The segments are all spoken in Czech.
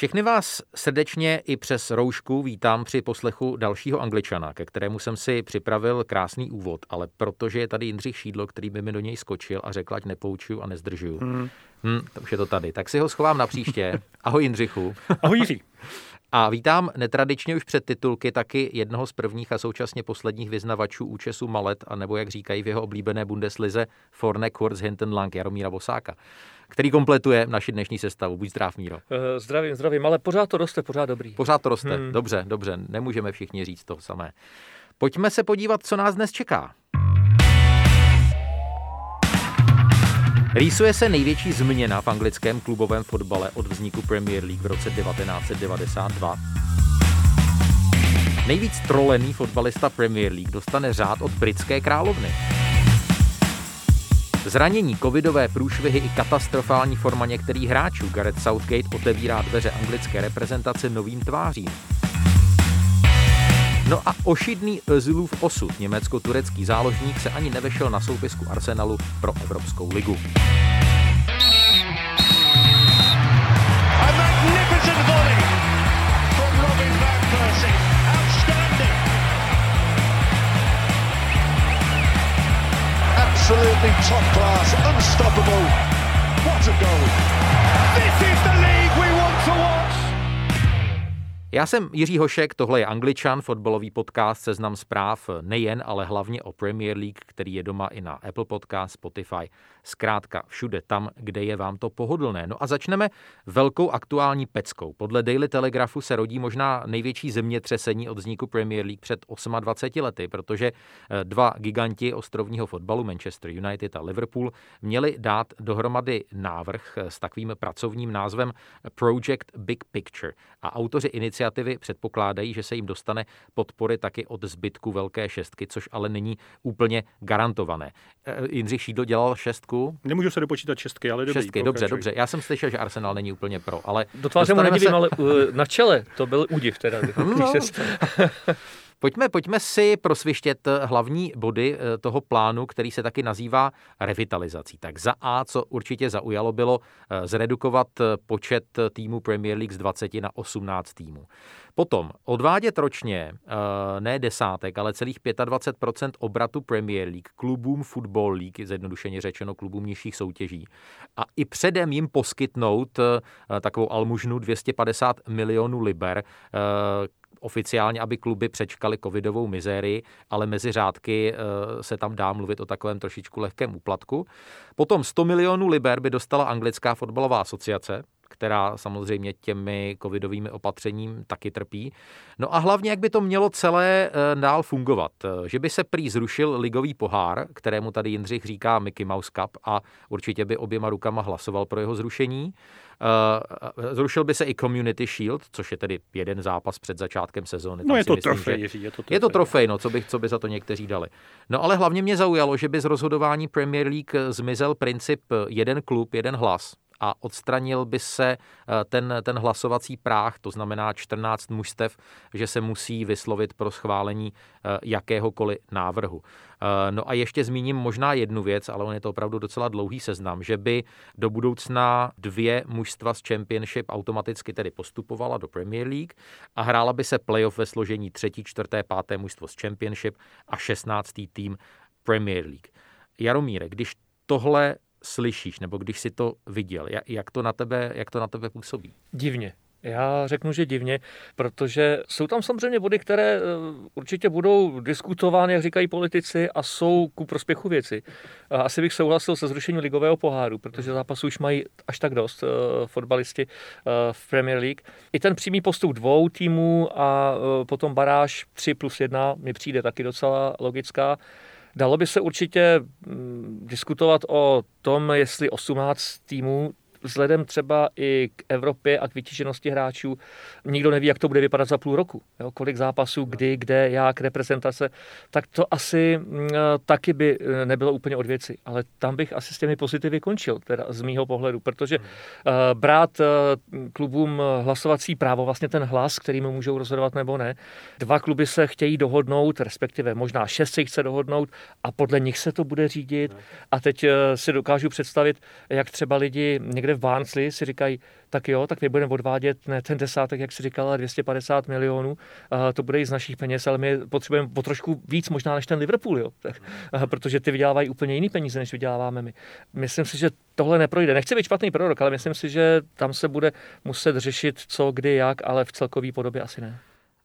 Všechny vás srdečně i přes roušku vítám při poslechu dalšího angličana, ke kterému jsem si připravil krásný úvod, ale protože je tady Jindřich Šídlo, který by mi do něj skočil a řekl, ať nepoučuju a nezdržuju. Hmm. Hmm, to už je to tady. Tak si ho schovám na příště. Ahoj Jindřichu. Ahoj Jiří. A vítám netradičně už před titulky taky jednoho z prvních a současně posledních vyznavačů účesu Malet, a nebo jak říkají v jeho oblíbené Bundeslize Forne Kurz Hinten Lang Jaromíra Vosáka, který kompletuje naši dnešní sestavu. Buď zdrav, Míro. Uh, zdravím, zdravím, ale pořád to roste, pořád dobrý. Pořád to roste, hmm. dobře, dobře, nemůžeme všichni říct to samé. Pojďme se podívat, co nás dnes čeká. Rýsuje se největší změna v anglickém klubovém fotbale od vzniku Premier League v roce 1992. Nejvíc trolený fotbalista Premier League dostane řád od britské královny. Zranění, covidové průšvihy i katastrofální forma některých hráčů Gareth Southgate otevírá dveře anglické reprezentace novým tvářím. No a ošidný Özilův osud, německo-turecký záložník, se ani nevešel na soupisku Arsenalu pro Evropskou ligu. Absolutely top class, unstoppable. What a goal! This is the league we want to watch. Já jsem Jiří Hošek, tohle je Angličan, fotbalový podcast Seznam zpráv nejen, ale hlavně o Premier League, který je doma i na Apple Podcast, Spotify, zkrátka všude tam, kde je vám to pohodlné. No a začneme velkou aktuální peckou. Podle Daily Telegraphu se rodí možná největší zemětřesení od vzniku Premier League před 28 lety, protože eh, dva giganti ostrovního fotbalu, Manchester United a Liverpool, měli dát dohromady návrh s takovým pracovním názvem Project Big Picture. A autoři iniciativy iniciativy předpokládají, že se jim dostane podpory taky od zbytku velké šestky, což ale není úplně garantované. Eh, Jindřich Šídlo dělal šestku? Nemůžu se dopočítat šestky, ale dobrý, Šestky, dobře, dobře. Já jsem slyšel, že Arsenal není úplně pro, ale... Do tváře mu nedivím, se... ale uh, na čele to byl údiv teda. no. Pojďme, pojďme si prosvištět hlavní body eh, toho plánu, který se taky nazývá revitalizací. Tak za A, co určitě zaujalo, bylo eh, zredukovat eh, počet týmů Premier League z 20 na 18 týmů. Potom odvádět ročně ne desátek, ale celých 25 obratu Premier League klubům Football League, zjednodušeně řečeno klubům nižších soutěží. A i předem jim poskytnout takovou almužnu 250 milionů liber, oficiálně, aby kluby přečkali covidovou mizérii, ale mezi řádky eh, se tam dá mluvit o takovém trošičku lehkém úplatku. Potom 100 milionů liber by dostala anglická fotbalová asociace, která samozřejmě těmi covidovými opatřením taky trpí. No a hlavně, jak by to mělo celé eh, dál fungovat. Eh, že by se prý zrušil ligový pohár, kterému tady Jindřich říká Mickey Mouse Cup a určitě by oběma rukama hlasoval pro jeho zrušení. Eh, zrušil by se i Community Shield, což je tedy jeden zápas před začátkem sezóny. No je to, myslím, trofej, že... je to trofej. Je to trofej, no, co by, co by za to někteří dali. No ale hlavně mě zaujalo, že by z rozhodování Premier League zmizel princip jeden klub, jeden hlas a odstranil by se eh, ten, ten hlasovací práh, to znamená 14 mužstev, že se musí vyslovit pro schválení eh, jakéhokoliv návrhu. Eh, no a ještě zmíním možná jednu věc, ale on je to opravdu docela dlouhý seznam, že by do budoucna dvě mužstva z Championship automaticky tedy postupovala do Premier League a hrála by se playoff ve složení třetí, čtvrté, páté mužstvo z Championship a šestnáctý tým Premier League. Jaromíre, když tohle slyšíš, nebo když si to viděl, jak to na tebe, jak to na tebe působí? Divně. Já řeknu, že divně, protože jsou tam samozřejmě body, které eh, určitě budou diskutovány, jak říkají politici, a jsou ku prospěchu věci. Asi bych souhlasil se zrušením ligového poháru, protože zápasů už mají až tak dost uh, fotbalisti uh, v Premier League. I ten přímý postup dvou týmů a potom baráž 3 plus 1 mi přijde taky docela logická. Dalo by se určitě mm, diskutovat o tom, jestli 18 týmů vzhledem třeba i k Evropě a k vytíženosti hráčů, nikdo neví, jak to bude vypadat za půl roku. Jo, kolik zápasů, kdy, kde, jak, reprezentace, tak to asi mm, taky by eh, nebylo úplně od věci. Ale tam bych asi s těmi pozitivy končil, teda z mýho pohledu, protože uh, brát uh, klubům hlasovací právo, vlastně ten hlas, kterým můžou rozhodovat nebo ne, dva kluby se chtějí dohodnout, respektive možná šest se chce dohodnout a podle nich se to bude řídit. A teď uh, si dokážu představit, jak třeba lidi někde někde v Barnsley si říkají, tak jo, tak my budeme odvádět ne ten desátek, jak si říkala, 250 milionů, a to bude i z našich peněz, ale my potřebujeme po trošku víc možná než ten Liverpool, jo, tak, a protože ty vydělávají úplně jiný peníze, než vyděláváme my. Myslím si, že tohle neprojde. Nechci být špatný prorok, ale myslím si, že tam se bude muset řešit co, kdy, jak, ale v celkové podobě asi ne.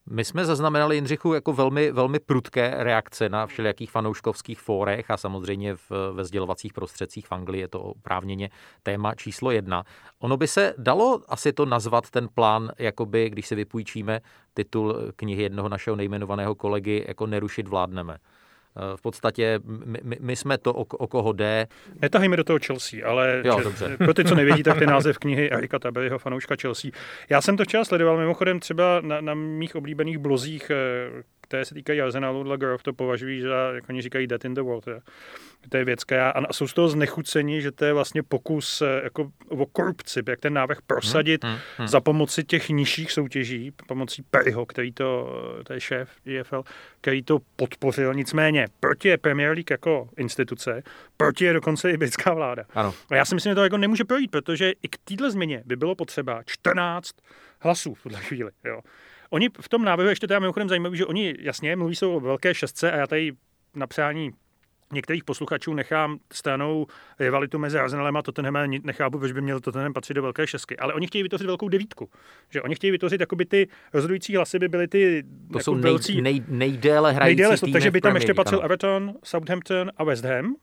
My jsme zaznamenali, Jindřichu, jako velmi, velmi prudké reakce na všelijakých fanouškovských fórech a samozřejmě v, ve sdělovacích prostředcích v Anglii je to oprávněně téma číslo jedna. Ono by se dalo asi to nazvat ten plán, jakoby, když si vypůjčíme titul knihy jednoho našeho nejmenovaného kolegy, jako Nerušit vládneme v podstatě my, my jsme to, o, o koho jde. Netahejme do toho Chelsea, ale jo, dobře. pro ty, co nevědí, tak ten název knihy Erika Tabeliho, fanouška Chelsea. Já jsem to včera sledoval, mimochodem třeba na, na mých oblíbených blozích, eh, které se týkají Arsenalu, Lagerov to považují za, jak oni říkají, dead in the water to je věc, která, a jsou z toho znechucení, že to je vlastně pokus eh, jako o korupci, jak ten návrh prosadit hmm, hmm, hmm. za pomoci těch nižších soutěží, pomocí Perryho, který to, to je šéf EFL, který to podpořil. Nicméně proti je Premier League jako instituce, proti je dokonce i britská vláda. Ano. A já si myslím, že to jako nemůže projít, protože i k této změně by bylo potřeba 14 hlasů v tuhle chvíli. Jo. Oni v tom návrhu ještě teda mimochodem zajímavé, že oni jasně mluví jsou o velké šestce a já tady na přání některých posluchačů nechám stranou rivalitu mezi Arsenalem a Tottenhamem, nechápu, proč by měl Tottenham patřit do velké šestky, ale oni chtějí vytvořit velkou devítku. Že oni chtějí vytvořit, jakoby ty rozhodující hlasy by byly ty to jako jsou velcí, nej, nejdéle hrající nejdéle, týmy takže by tam ještě patřil Everton, Southampton a West Ham.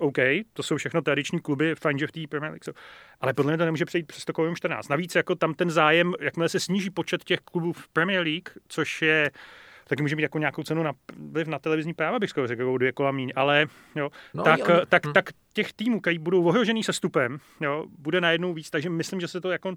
OK, to jsou všechno tradiční kluby, fajn, že v té Premier League jsou. Ale podle mě to nemůže přejít přes takovým 14. Navíc jako tam ten zájem, jakmile se sníží počet těch klubů v Premier League, což je taky může mít jako nějakou cenu na vliv na televizní práva, bych skoro řekl, dvě kola míň, ale jo, no, tak, jo. tak, hm. tak těch týmů, který budou ohrožený se stupem, jo, bude najednou víc, takže myslím, že se to jako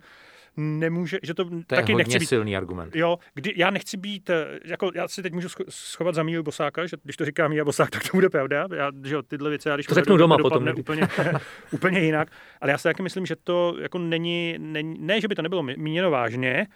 nemůže, že to, to taky je nechci být, silný argument. Jo, kdy, já nechci být, eh, jako já si teď můžu schovat za Mílu Bosáka, že když to říká Míla Bosák, tak to bude pravda. Já, že jo, tyhle věci, já když to řeknu doma potom. Úplně, úplně jinak. Ale já si taky myslím, že to jako není, není, ne, že by to nebylo míněno vážně,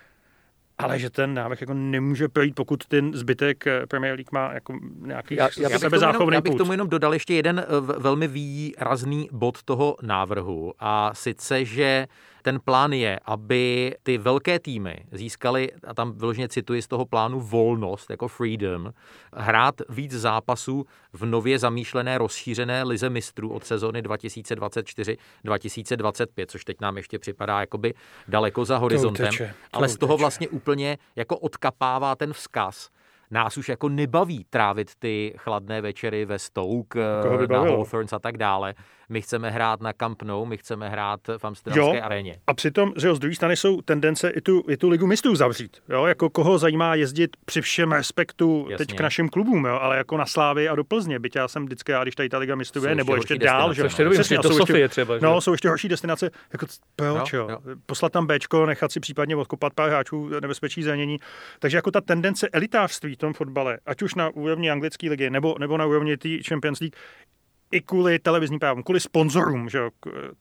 ale že ten návrh jako nemůže projít, pokud ten zbytek eh, Premier League má jako nějaký já, já sebezáchovný Já bych tomu jenom dodal ještě jeden eh, velmi výrazný bod toho návrhu a sice, že ten plán je, aby ty velké týmy získaly, a tam vyloženě cituji z toho plánu, volnost, jako freedom, hrát víc zápasů v nově zamýšlené rozšířené lize mistrů od sezóny 2024-2025, což teď nám ještě připadá jakoby daleko za horizontem, to uteče, to ale z toho vlastně úplně jako odkapává ten vzkaz, nás už jako nebaví trávit ty chladné večery ve Stoke, na Hawthorns a tak dále. My chceme hrát na Camp Nou, my chceme hrát v Amsterdamské jo, aréně. A přitom, že jo, z druhé strany jsou tendence i tu, i tu ligu mistrů zavřít. Jo? Jako koho zajímá jezdit při všem respektu Jasně. teď k našim klubům, jo? ale jako na Slávy a do Plzně. Byť já jsem vždycky rád, když tady ta liga mistrů je, nebo ještě dál. Že, ještě dobrý, do Sofie třeba. Že? No, jsou ještě horší destinace. Jako, proč, jo, jo? Poslat tam Bčko, nechat si případně odkopat pár hráčů nebezpečí zranění. Takže jako ta tendence elitářství v tom fotbale, ať už na úrovni anglické ligy nebo, nebo na úrovni té Champions League, i kvůli televizním právům, kvůli sponzorům, že,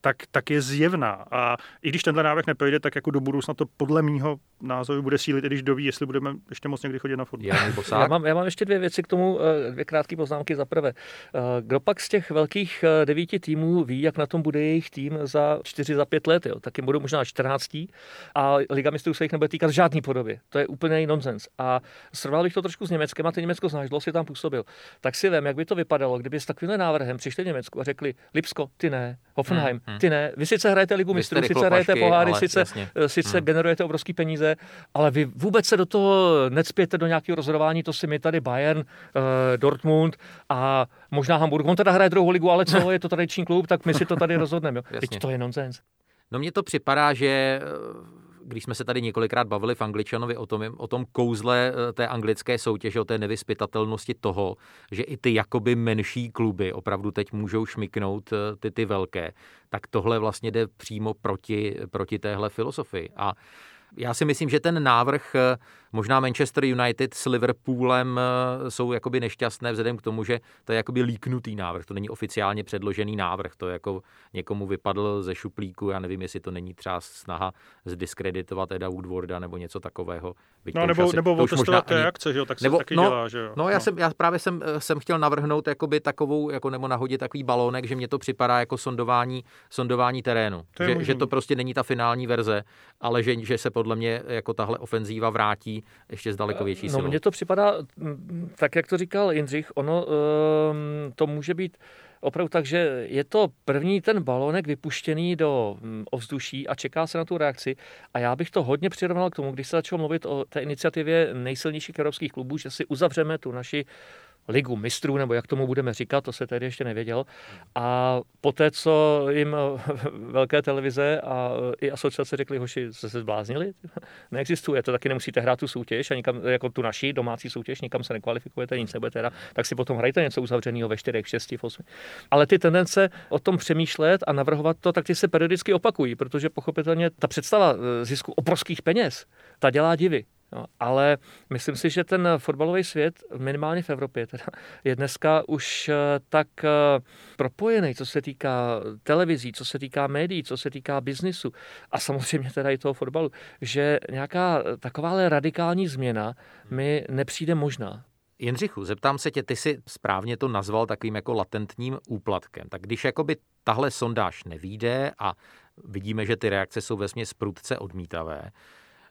tak, tak je zjevná. A i když tenhle návrh nepojde, tak jako do budoucna to podle mýho názoru bude sílit, i když doví, jestli budeme ještě moc někdy chodit na fotbal. Já mám, já mám ještě dvě věci k tomu, eh, dvě krátké poznámky. Za prvé, eh, kdo pak z těch velkých eh, devíti týmů ví, jak na tom bude jejich tým za čtyři, za pět let, jo? tak jim budou možná 14. a Liga mistrů se jich nebude týkat v žádný podobě. To je úplně nonsens. A srovnal bych to trošku s Německem a ty Německo znáš, si tam působil. Tak si vím, jak by to vypadalo, kdyby s takovým návrhem sem přišli v Německu a řekli, Lipsko, ty ne, Hoffenheim, hmm, hmm. ty ne, vy sice hrajete ligu mistrů, sice hrajete poháry, sice, eh, sice hmm. generujete obrovské peníze, ale vy vůbec se do toho necpěte do nějakého rozhodování, to si my tady Bayern, uh, Dortmund a možná Hamburg. On teda hraje druhou ligu, ale co, je to tradiční klub, tak my si to tady rozhodneme. Teď to je nonsens. No mně to připadá, že když jsme se tady několikrát bavili v Angličanovi o tom, o tom kouzle eh, té anglické soutěže, o té nevyspytatelnosti toho, že i ty jakoby menší kluby opravdu teď můžou šmiknout eh, ty, ty velké, tak tohle vlastně jde přímo proti, proti téhle filozofii. A já si myslím, že ten návrh eh, Možná Manchester United s Liverpoolem eh, jsou jakoby nešťastné vzhledem k tomu, že to je jakoby líknutý návrh, to není oficiálně předložený návrh, to jako někomu vypadl ze šuplíku, já nevím, jestli to není třeba snaha zdiskreditovat Eda Woodwarda nebo něco takového. Byť no, nebo, asi, nebo otestovat té ani... akce, že jo, tak se nebo, taky no, dělá, že jo. No, já, no. Jsem, já právě jsem, eh, jsem chtěl navrhnout jakoby takovou, jako nebo nahodit takový balónek, že mě to připadá jako sondování, sondování terénu. Že, že, to prostě není ta finální verze, ale že, že se podle mě jako tahle ofenzíva vrátí ještě s daleko větší silou. No mně to připadá, tak jak to říkal Jindřich, ono um, to může být opravdu tak, že je to první ten balonek vypuštěný do ovzduší a čeká se na tu reakci. A já bych to hodně přirovnal k tomu, když se začalo mluvit o té iniciativě nejsilnějších evropských klubů, že si uzavřeme tu naši ligu mistrů, nebo jak tomu budeme říkat, to se tedy ještě nevěděl. A poté, co jim velké televize a i asociace řekli, hoši, jste se zbláznili? Neexistuje, to taky nemusíte hrát tu soutěž, a nikam, jako tu naší domácí soutěž, nikam se nekvalifikujete, nic nebudete hrát, tak si potom hrajte něco uzavřeného ve 4, 6, v 8. Ale ty tendence o tom přemýšlet a navrhovat to, tak ty se periodicky opakují, protože pochopitelně ta představa e, zisku obrovských peněz, ta dělá divy. No, ale myslím si, že ten fotbalový svět, minimálně v Evropě, teda, je dneska už eh, tak eh, propojený, co se týká televizí, co se týká médií, co se týká biznisu a samozřejmě teda i toho fotbalu, že nějaká takováhle radikální změna mi nepřijde možná. Jindřichu, zeptám se tě, ty si správně to nazval takovým jako latentním úplatkem. Tak když jakoby tahle sondáž nevíde a vidíme, že ty reakce jsou vesměs prudce odmítavé,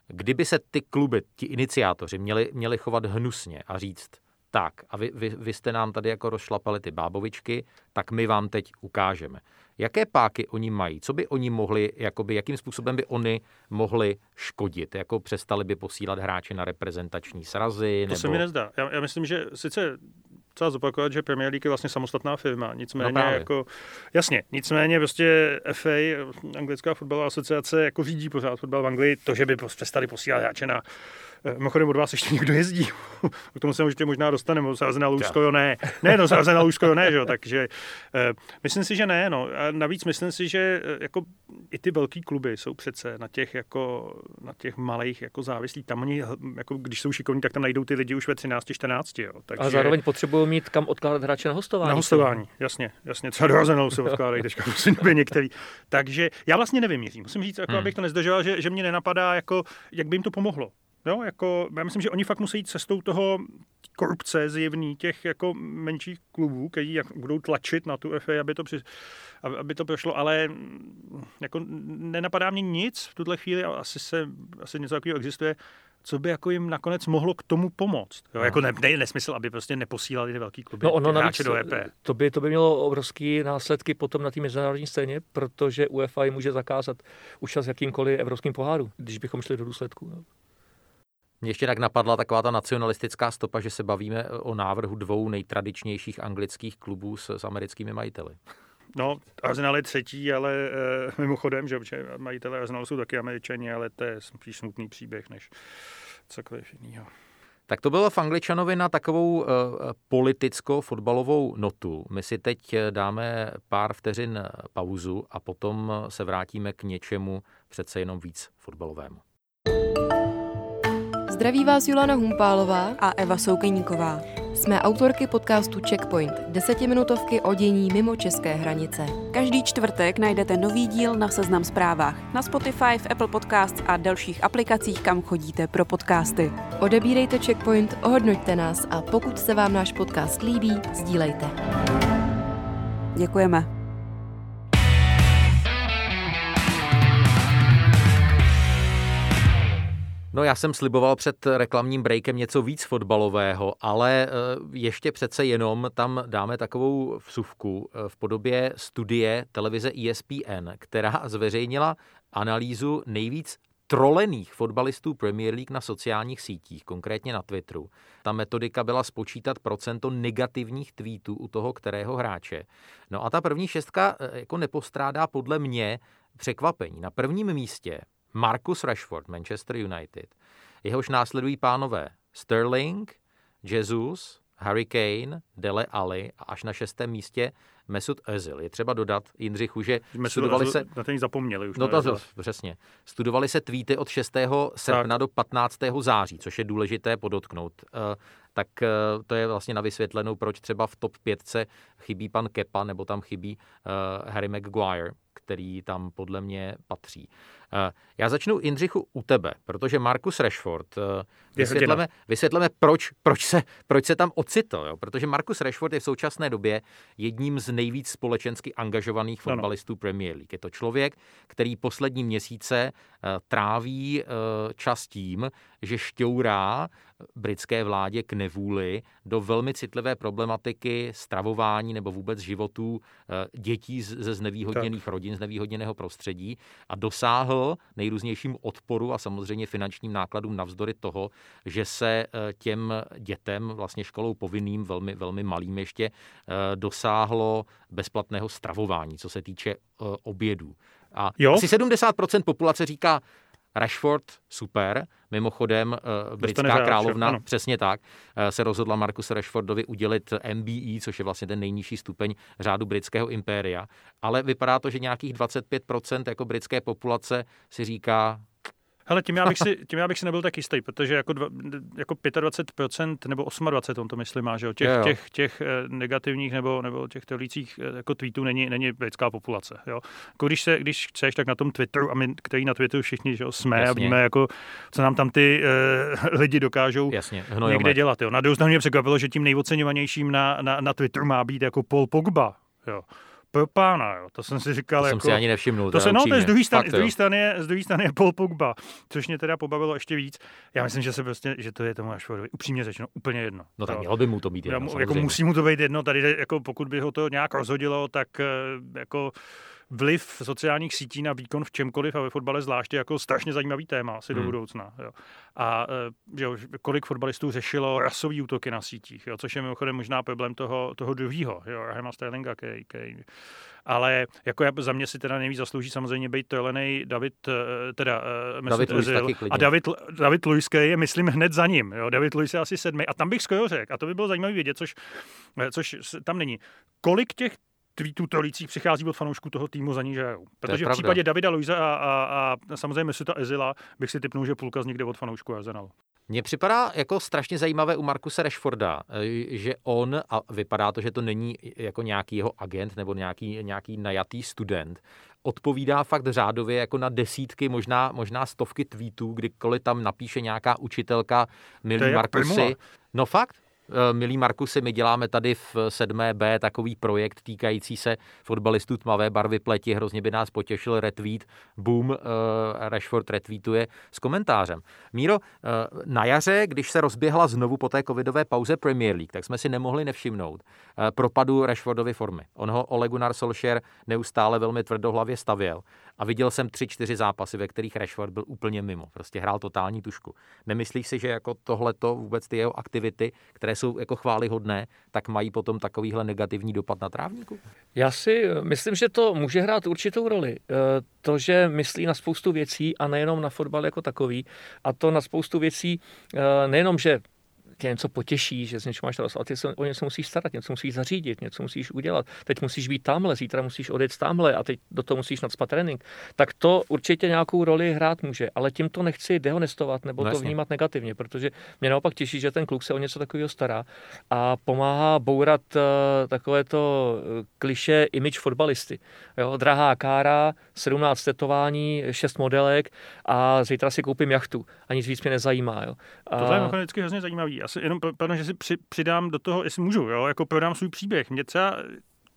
Kdyby se ty kluby, ti iniciátoři, měli, měli chovat hnusně a říct, tak, a vy, vy, vy jste nám tady jako rozšlapali ty bábovičky, tak my vám teď ukážeme. Jaké páky oni mají? Co by oni mohli, jakoby, jakým způsobem by oni mohli škodit? Jako přestali by posílat hráče na reprezentační srazy? To nebo... se mi nezdá. Já, já myslím, že sice třeba zopakovat, že Premier League je vlastně samostatná firma. Nicméně no jako, jasně, nicméně prostě FA, anglická fotbalová asociace, jako řídí pořád fotbal v Anglii, to, že by přestali posílat hráče na mimochodem od vás ještě někdo jezdí. K tomu se ještě možná dostaneme. Z Arsenalu už skoro ne. Ne, no z Arsenalu už skoro ne, že jo. Takže uh, myslím si, že ne. No. A navíc myslím si, že uh, jako i ty velký kluby jsou přece na těch, jako, na těch malých jako závislí. Tam oni, jako, když jsou šikovní, tak tam najdou ty lidi už ve 13, 14. Jo. Takže... A zároveň potřebují mít kam odkládat hráče na hostování. Na hostování, jasně, jasně. Třeba do Arsenalu se odkládají teďka některý. Takže já vlastně nevím, Jiří. Musím říct, jako, hmm. abych to nezdržoval, že, že mě nenapadá, jako, jak by jim to pomohlo. Jo, jako, já myslím, že oni fakt musí jít cestou toho korupce zjevný těch jako menších klubů, kteří jak budou tlačit na tu FA, aby to, při, aby to prošlo, ale jako nenapadá mě nic v tuhle chvíli, asi, se, asi něco takového existuje, co by jako jim nakonec mohlo k tomu pomoct. Jo, no. jako ne, ne, nesmysl, aby prostě neposílali ty velký kluby no ono navíc, do EP. To by, to by mělo obrovský následky potom na té mezinárodní scéně, protože UEFA jim může zakázat účast jakýmkoliv evropským poháru, když bychom šli do důsledku. No. Mě ještě tak napadla taková ta nacionalistická stopa, že se bavíme o návrhu dvou nejtradičnějších anglických klubů s, s americkými majiteli. No, Arsenal je třetí, ale e, mimochodem, že majitele Arsenalu jsou taky američani, ale to je spíš smutný příběh, než cokoliv jiného. Tak to bylo v Angličanovi na takovou e, politicko-fotbalovou notu. My si teď eh, dáme pár vteřin pauzu a potom se vrátíme k něčemu přece jenom víc fotbalovému. Zdraví vás Julana Humpálová a Eva Soukeníková. Jsme autorky podcastu Checkpoint, desetiminutovky o dění mimo české hranice. Každý čtvrtek najdete nový díl na Seznam zprávách, na Spotify, v Apple Podcasts a dalších aplikacích, kam chodíte pro podcasty. Odebírejte Checkpoint, ohodnoťte nás a pokud se vám náš podcast líbí, sdílejte. Děkujeme. No já jsem sliboval před reklamním breakem něco víc fotbalového, ale eh, ještě přece jenom tam dáme takovou vsuvku eh, v podobě studie televize ESPN, která zveřejnila analýzu nejvíc trolených fotbalistů Premier League na sociálních sítích, konkrétně na Twitteru. Ta metodika byla spočítat procento negativních tweetů u toho kterého hráče. No a ta první šestka eh, jako nepostrádá podle mě překvapení. Na prvním místě Marcus Rashford, Manchester United. Jehož následují pánové Sterling, Jesus, Harry Kane, Dele Ali a až na šestém místě Mesut Özil. Je třeba dodat, Jindřichu, že Mesut studovali Özil- se... Na ten zapomněli už. No to, Özila. přesně. Studovali se tweety od 6. srpna do 15. září, což je důležité podotknout. Eh, Tak eh, to je vlastně na vysvětlenou, proč třeba v top 5 chybí pan Kepa, nebo tam chybí eh, Harry Maguire, který tam podle mě patří. Eh, Já začnu, Jindřichu, u tebe, protože Marcus Rashford, eh, vysvětleme, vysvětleme proč, proč, se, proč se tam ocitl. Jo? Protože Marcus Rashford je v současné době jedním z nejvíc společensky angažovaných Ano. fotbalistů Premier League. Je to člověk, který poslední měsíce eh, tráví čas tím, že šťourá britské vládě k nevůli do velmi citlivé problematiky stravování nebo vůbec životů dětí ze znevýhodněných tak. rodin, z nevýhodněného prostředí a dosáhl nejrůznějším odporu a samozřejmě finančním nákladům navzdory toho, že se eh, těm dětem vlastně školou povinným, velmi, velmi malým ještě, eh, dosáhlo bezplatného stravování, co se týče eh, obědů. A Jo. asi 70% populace říká, Rashford, super. Mimochodem, eh, britská královna, ano. přesně tak, eh, se rozhodla Markusu Rashfordovi udělit MBE, což je vlastně ten nejnižší stupeň řádu britského impéria. Ale vypadá to, že nějakých 25% jako britské populace si říká, Hele, tím já, bych si, tím já bych si nebyl tak jistý, protože jako, dva, jako 25% nebo 28% on to myslím má, že jo, těch, Jo, těch, těch eh, negativních nebo, nebo těch teolících eh, jako tweetů není, není britská populace. Jo. Jako když, se, když chceš, tak na tom Twitteru, a my, který na Twitteru všichni že jo, jsme Jasně. a víme, jako, co nám tam ty uh, lidi dokážou jasně, někde dělat. Jo. Na mě překvapilo, že tím nejoceňovanějším na, na, na Twitteru má být jako Paul Pogba. Jo. Pro pána, jo. to jsem si říkal. To jako, jsem si ani nevšiml. to se, no, to je z druhé strany, Fakt, z strany, je, z druhé strany je Paul Pogba, což mě teda pobavilo ještě víc. Já myslím, že se prostě, že to je tomu Ashfordovi upřímně řečeno úplně jedno. No tak mělo by mu to být Já jedno, mu, jako musí mu to být jedno, tady jako pokud by ho to nějak rozhodilo, tak eh, jako vliv sociálních sítí na výkon v čemkoliv a ve fotbale zvláště jako strašně zajímavý téma asi do Hmm. budoucna. Jo. A eh, že jo, kolik fotbalistů řešilo rasové útoky na sítích, jo, což je mimochodem možná problém toho, toho druhého, jo, Rahima Sterlinga, který, který ale jako já, za mě si teda nejvíc zaslouží samozřejmě být tolenej David, eh, teda uh, David taky klidně. a David, David který je, myslím, hned za ním. Jo. David Luiz je asi sedmý. A tam bych skoro řekl, a to by bylo zajímavé vědět, což, eh, což tam není. Kolik těch tweetů trolících přichází od fanoušků toho týmu za ní žerou. Protože v případě Davida Luiza a, a, a samozřejmě Mesuta Ezila bych si typnul, že půlka z někde od fanoušků Arsenalu. Mně připadá jako strašně zajímavé u Markuse Rashforda, eh, že on, a vypadá to, že to není jako nějaký jeho agent nebo nějaký, nějaký najatý student, odpovídá fakt řádově jako na desítky, možná, možná stovky tweetů, kdykoliv tam napíše nějaká učitelka, milí Markusy. No fakt, Eh, Milí Markusy, my děláme tady v 7B takový projekt týkající se fotbalistů tmavé barvy pleti. Hrozně by nás potěšil retweet. Boom, eh, Rashford retweetuje s komentářem. Míro, eh, na jaře, když se rozběhla znovu po té covidové pauze Premier League, tak jsme si nemohli nevšimnout propadu Rashfordovy formy. On ho Ole Gunnar Solskjaer neustále velmi tvrdohlavě stavěl. A viděl jsem tři, čtyři zápasy, ve kterých Rashford byl úplně mimo. Prostě hrál totální tušku. Nemyslíš si, že jako tohleto vůbec ty jeho aktivity, které jsou jako chválihodné, tak mají potom takovýhle negativní dopad na trávníku? Já si eh, myslím, že to může hrát určitou roli. Eh, To, že myslí na spoustu věcí a nejenom na fotbal jako takový. A to na spoustu věcí eh, nejenom, že tě něco potěší, že z něčeho máš radost, ale ty se o něco musíš starat, něco musíš zařídit, něco musíš udělat. Teď musíš být tamhle, zítra musíš odjet tamhle a teď do toho musíš nadspat trénink. Tak to určitě nějakou roli hrát může, ale tím to nechci dehonestovat nebo No to jasně. vnímat negativně, protože mě naopak těší, že ten kluk se o něco takového stará a pomáhá bourat uh, takové to eh, kliše image fotbalisty. Jo, drahá kára, 17 tetování, 6 modelek a zítra si koupím jachtu a nic víc mě nezajímá. Jo. A, Tohle je vždycky hrozně zajímavý. Asi jenom, pardon, že si při, přidám do toho, jestli můžu, jo, jako prodám svůj příběh. Mě třeba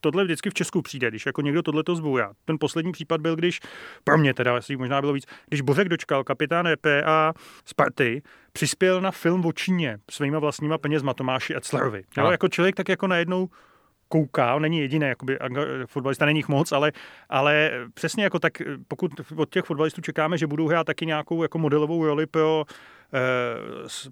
tohle vždycky v Česku přijde, když jako někdo tohle to zbourá. Ten poslední případ byl, když, pro mě teda, jestli možná bylo víc, když Bořek dočkal, kapitán RPA Sparty, přispěl na film o Číně svýma vlastníma penězma Tomáši Etzlerovi. Jo, Ano. jako člověk tak jako najednou kouká, on není jediný jakoby, fotbalista, není jich moc, ale, ale přesně jako tak, pokud od těch fotbalistů čekáme, že budou hrát taky nějakou jako modelovou roli pro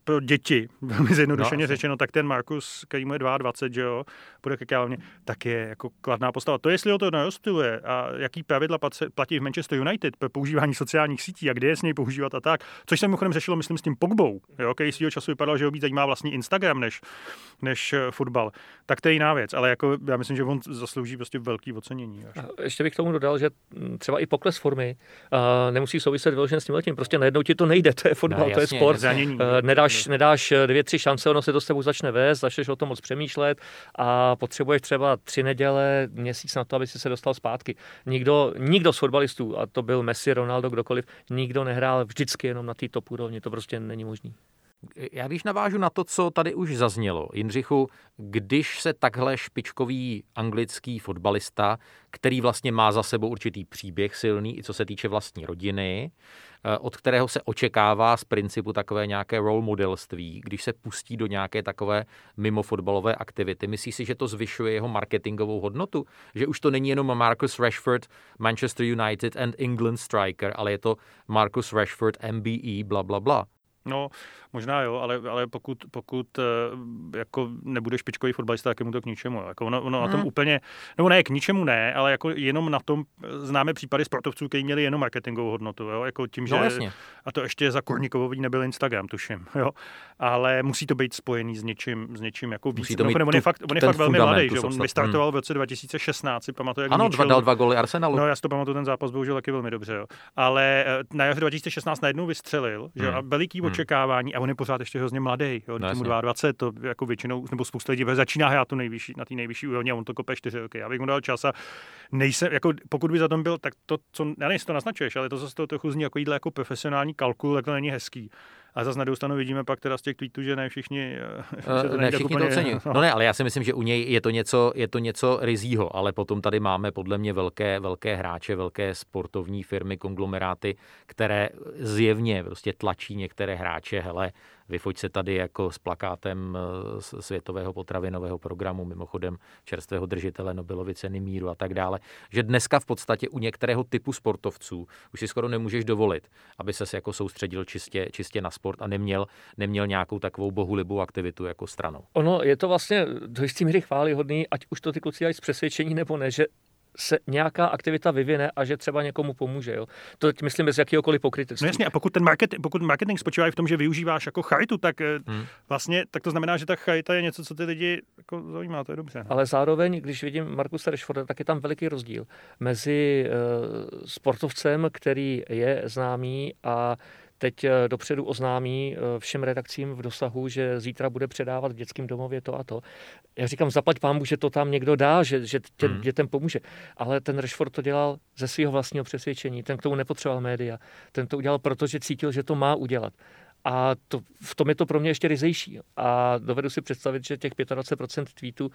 pro děti, velmi zjednodušeně no, řečeno, tak ten Markus, který mu je 22, že jo, bude ke kávně, tak je jako kladná postava. To, jestli ho to nerozptiluje a jaký pravidla platí v Manchester United pro používání sociálních sítí a kde je s něj používat a tak, což se mimochodem řešilo, myslím, s tím Pogbou, jo, který svýho času vypadal, že ho víc zajímá vlastní Instagram než, než eh, fotbal, tak to je jiná věc, ale jako já myslím, že on zaslouží prostě velký ocenění. Až. Ještě bych k tomu dodal, že třeba i pokles formy uh, nemusí souviset vyloženě s tím letím. Prostě najednou ti to nejde, to je fotbal, no, jasně, to je sport. Zranění, uh, nedáš, nedáš dvě, tři šance, ono se to s tebou začne vést, začneš o tom moc přemýšlet a potřebuješ třeba tři neděle, měsíc na to, aby si se dostal zpátky. Nikdo, nikdo z fotbalistů, a to byl Messi, Ronaldo, kdokoliv, nikdo nehrál vždycky jenom na té top úrovni, to prostě není možný. Já když navážu na to, co tady už zaznělo, Jindřichu, když se takhle špičkový anglický fotbalista, který vlastně má za sebou určitý příběh silný, i co se týče vlastní rodiny, eh, od kterého se očekává z principu takové nějaké role modelství, když se pustí do nějaké takové mimo fotbalové aktivity. Myslíš si, že to zvyšuje jeho marketingovou hodnotu? Že už to není jenom Marcus Rashford, Manchester United and England striker, ale je to Marcus Rashford, MBE, bla, bla, bla. No, možná jo, ale, ale pokud, pokud eh, jako nebude špičkový fotbalista, tak je mu to k ničemu. Jako ono, ono hmm. na tom hmm. úplně, nebo ne, k ničemu ne, ale jako jenom na tom známe případy sportovců, kteří měli jenom marketingovou hodnotu. Jo? Jako tím, no, že, jasně. A to ještě za Korníkovový nebyl Instagram, tuším. Jo? Ale musí to být spojený s něčím, s něčím jako víc. to mít on je fakt, on je fakt velmi mladý. Že? On vystartoval hmm. v roce 2016, si pamatuju, jak Ano, ničil, dal dva goly Arsenalu. No, já si to pamatuju, ten zápas bohužel taky velmi dobře. Jo? Ale eh, na jaře 2016 najednou vystřelil, že? Hmm. a veliký hmm očekávání a on je pořád ještě hrozně mladý, jo, no, 22, to jako většinou, nebo spousta lidí začíná hrát tu nejvyšší, na té nejvyšší úrovni a on to kope 4 roky. Já bych mu dal čas a nejsem, jako pokud by za tom byl, tak to, co, já nejsem to naznačuješ, ale to zase to trochu zní jako, jako profesionální kalkul, tak to není hezký. A zase na druhou stranu vidíme pak teda z těch tweetů, že ne všichni, uh, ne všichni to ocení. No. no ne, ale já si myslím, že u něj je to něco, je to něco rizího, ale potom tady máme podle mě velké, velké hráče, velké sportovní firmy, konglomeráty, které zjevně prostě tlačí některé hráče, hele, vyfoť se tady jako s plakátem eh, Světového potravinového programu, mimochodem čerstvého držitele Nobelovy ceny míru a tak dále, že dneska v podstatě u některého typu sportovců už si skoro nemůžeš dovolit, aby se jako soustředil čistě, čistě na sport a neměl, neměl nějakou takovou bohulibou aktivitu jako stranou. Ono je to vlastně do jistý míry chválihodný, ať už to ty kluci z přesvědčení nebo ne, že se nějaká aktivita vyvine a že třeba někomu pomůže. Jo? To teď myslím bez jakéhokoliv pokrytectví. No jasně, a pokud ten marketing, pokud marketing spočívá v tom, že využíváš jako charitu, tak eh, hmm. vlastně tak to znamená, že ta charita je něco, co ty lidi jako zajímá, to je dobře. Ale zároveň, když vidím Markusa Rashforda, tak je tam veliký rozdíl mezi uh, sportovcem, který je známý a teď eh, dopředu oznámí eh, všem redakcím v dosahu, že zítra bude předávat v dětském domově to a to. Já říkám, zaplať pámu, že to tam někdo dá, že, že těm hmm. dětem pomůže. Ale ten Rashford to dělal ze svého vlastního přesvědčení. Ten k tomu nepotřeboval média. Ten to udělal, protože cítil, že to má udělat. A to, v tom je to pro mě ještě rizejší. A dovedu si představit, že těch 25% tweetů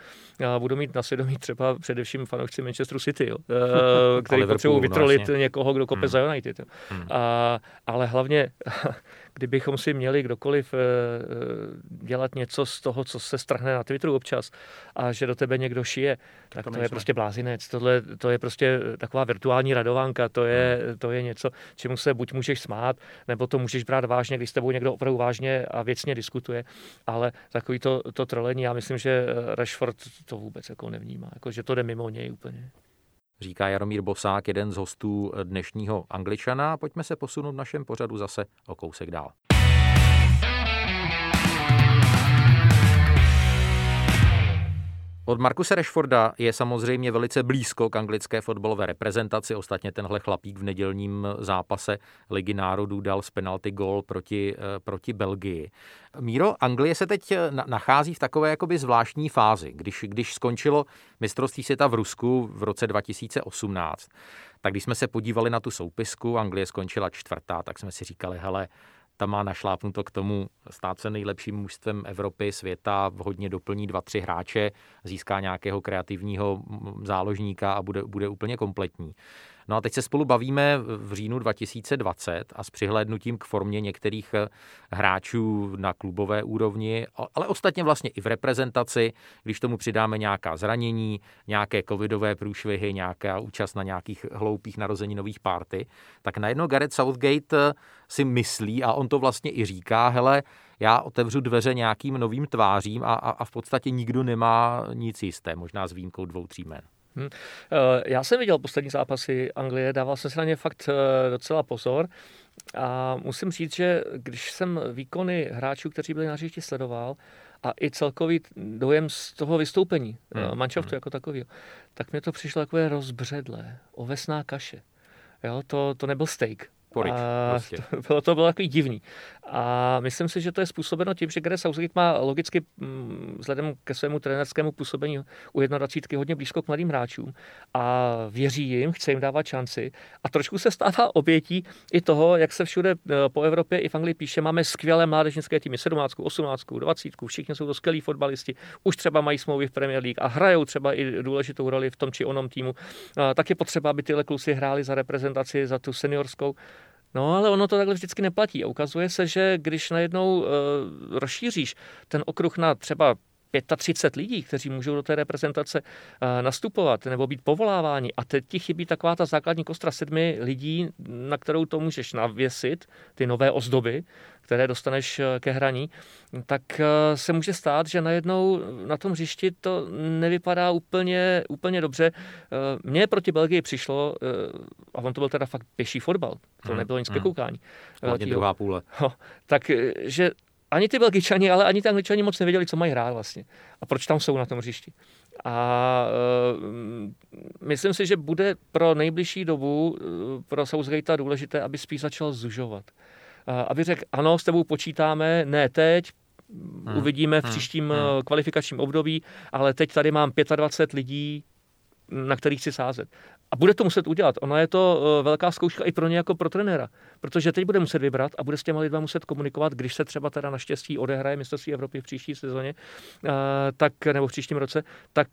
budou mít na svědomí třeba především fanoušci Manchesteru City, jo, eh, který potřebují vytrolit vlastně. někoho, kdo kope hmm. za United. Jo. Hmm. A, ale hlavně kdybychom si měli kdokoliv eh, eh, dělat něco z toho, co se strhne na Twitteru občas a že do tebe někdo šije, tak to, to je prostě blázinec. Tohle to je prostě taková virtuální radovánka, to je, hmm. to je něco, čemu se buď můžeš smát, nebo to můžeš brát vážně, když s tebou někdo opravdu vážně a věcně diskutuje, ale takový to, to trolení, já myslím, že Rashford to vůbec jako nevnímá, jako, že to jde mimo něj úplně říká Jaromír Bosák, jeden z hostů dnešního Angličana. Pojďme se posunout v našem pořadu zase o kousek dál. Od Markuse Rashforda je samozřejmě velice blízko k anglické fotbalové reprezentaci. Ostatně tenhle chlapík v nedělním zápase Ligy národů dal z penalty gol proti, eh, proti Belgii. Míro, Anglie se teď eh, nachází v takové jakoby zvláštní fázi. Když, když skončilo mistrovství světa v Rusku v roce 2018, tak když jsme se podívali na tu soupisku, Anglie skončila čtvrtá, tak jsme si říkali, hele, ta má našlápnuto k tomu stát se nejlepším mužstvem Evropy, světa, hodně doplní dva, tři hráče, získá nějakého kreativního záložníka a bude, bude úplně kompletní. No a teď se spolu bavíme v říjnu 2020 a s přihlédnutím k formě některých eh, hráčů na klubové úrovni, ale ostatně vlastně i v reprezentaci, když tomu přidáme nějaká zranění, nějaké covidové průšvihy, nějaká účast na nějakých hloupých nových párty, tak najednou Gareth Southgate eh, si myslí, a on to vlastně i říká, hele, já otevřu dveře nějakým novým tvářím a, a, a v podstatě nikdo nemá nic jisté, možná s výjimkou dvou, tří men. Hmm. Já jsem viděl poslední zápasy Anglie, dával jsem se na ně fakt eh, docela pozor a musím říct, že když jsem výkony hráčů, kteří byli na hřišti sledoval a i celkový dojem z toho vystoupení hmm. Eh, manšaftu hmm. jako takového, tak mě to přišlo takové rozbředlé, ovesná kaše. Jo, to, to nebyl steak. Porič, a prostě. to, bylo, to bylo takový divný. A myslím si, že to je způsobeno tím, že Gareth Southgate má logicky mm, vzhledem ke svému trenerskému působení u 21 hodně blízko k mladým hráčům a věří jim, chce jim dávat šanci a trošku se stává obětí i toho, jak se všude e, po Evropě i v Anglii píše, máme skvělé mládežnické týmy, 17, 18, 20, všichni jsou to skvělí fotbalisti, už třeba mají smlouvy v Premier League a hrajou třeba i důležitou roli v tom či onom týmu. Tak je potřeba, aby tyhle kluci hráli za reprezentaci, za tu seniorskou. No, ale ono to takhle vždycky neplatí. A ukazuje se, že když najednou uh, rozšíříš ten okruh na třeba 35 lidí, kteří můžou do té reprezentace uh, nastupovat nebo být povoláváni. A teď ti chybí taková ta základní kostra sedmi lidí, na kterou to můžeš navěsit, ty nové ozdoby, které dostaneš eh, ke hraní, tak eh, se může stát, že najednou na tom hřišti to nevypadá úplně, úplně dobře. Eh, mně proti Belgii přišlo, a on to byl teda fakt pěší fotbal, to hmm. nebylo nic hmm. ke koukání. Hlavně druhá půle. No, tak, že ani ty Belgičani, ale ani ty Angličani moc nevěděli, co mají hrát vlastně a proč tam jsou na tom hřišti. A uh, myslím si, že bude pro nejbližší dobu pro Southgate důležité, aby spíš začal zužovat. Eh, aby řekl, ano, s tebou počítáme, ne teď, hmm. uvidíme v hmm. příštím hmm. kvalifikačním období, ale teď tady mám 25 lidí, na kterých chci sázet. A bude to muset udělat. Ono je to eh, velká zkouška i pro ně jako pro trenéra, protože teď bude muset vybrat a bude s těma lidmi muset komunikovat, když se třeba teda naštěstí odehraje mistrovství Evropy v příští sezóně, tak, nebo v příštím roce, tak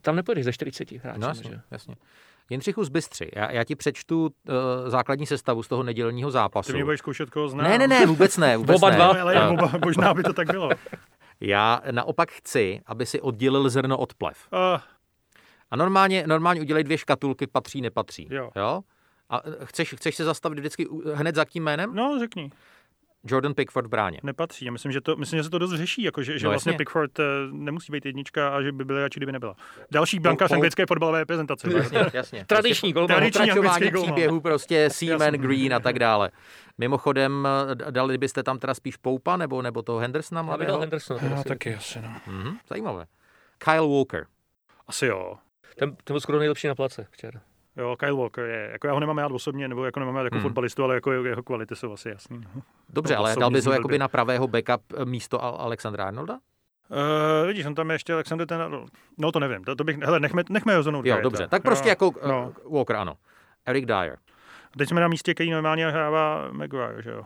tam nepůjdeš ze 40 hráčů. No, jasně, jasně. Jindřichu z Bystři, já, já ti přečtu uh, základní sestavu z toho nedělního zápasu. Ty mě budeš zkoušet, koho znám. Ne, ne, ne, vůbec ne. Vůbec oba ne. dva, ale oba, možná by to tak bylo. Já naopak chci, aby si oddělil zrno od plev. Uh. A normálně, normálně udělej dvě škatulky, patří, nepatří. Jo. jo? A chceš, chceš se zastavit vždycky hned za tím jménem? No, řekni. Jordan Pickford v bráně. Nepatří. Já myslím, že, to, myslím, že se to dost řeší, jako, že, že no, vlastně Pickford uh, nemusí být jednička a že by byl radši, kdyby nebyla. Další banka no, anglické fotbalové reprezentace. Jasně, jasně. Tradiční gol. Tradiční anglický příběhu, prostě Seaman, Green a tak dále. Mimochodem, eh, dali byste tam teda spíš Poupa nebo, nebo toho Hendersona mladého? Já Hendersona. No, taky asi, no. Mm-hmm, zajímavé. Kyle Walker. Asi jo. Ten, ten byl skoro nejlepší na place včera. Jo, Kyle Walker je, jako já ho nemám rád osobně, nebo jako nemám rád jako hmm. fotbalistu, ale jako jeho kvality jsou asi jasný. Dobře, ale dal bys ho jakoby na pravého backup eh, místo Alexandra Arnolda? Uh, vidíš, on tam je ještě Alexander ten, no to nevím, to, to bych, hele, nechme, nechme ho zonout. Jo, dobře, tak prostě jo, jako uh, no. Walker, ano. Eric Dyer. Teď jsme na místě, který normálně hrává Maguire, že jo?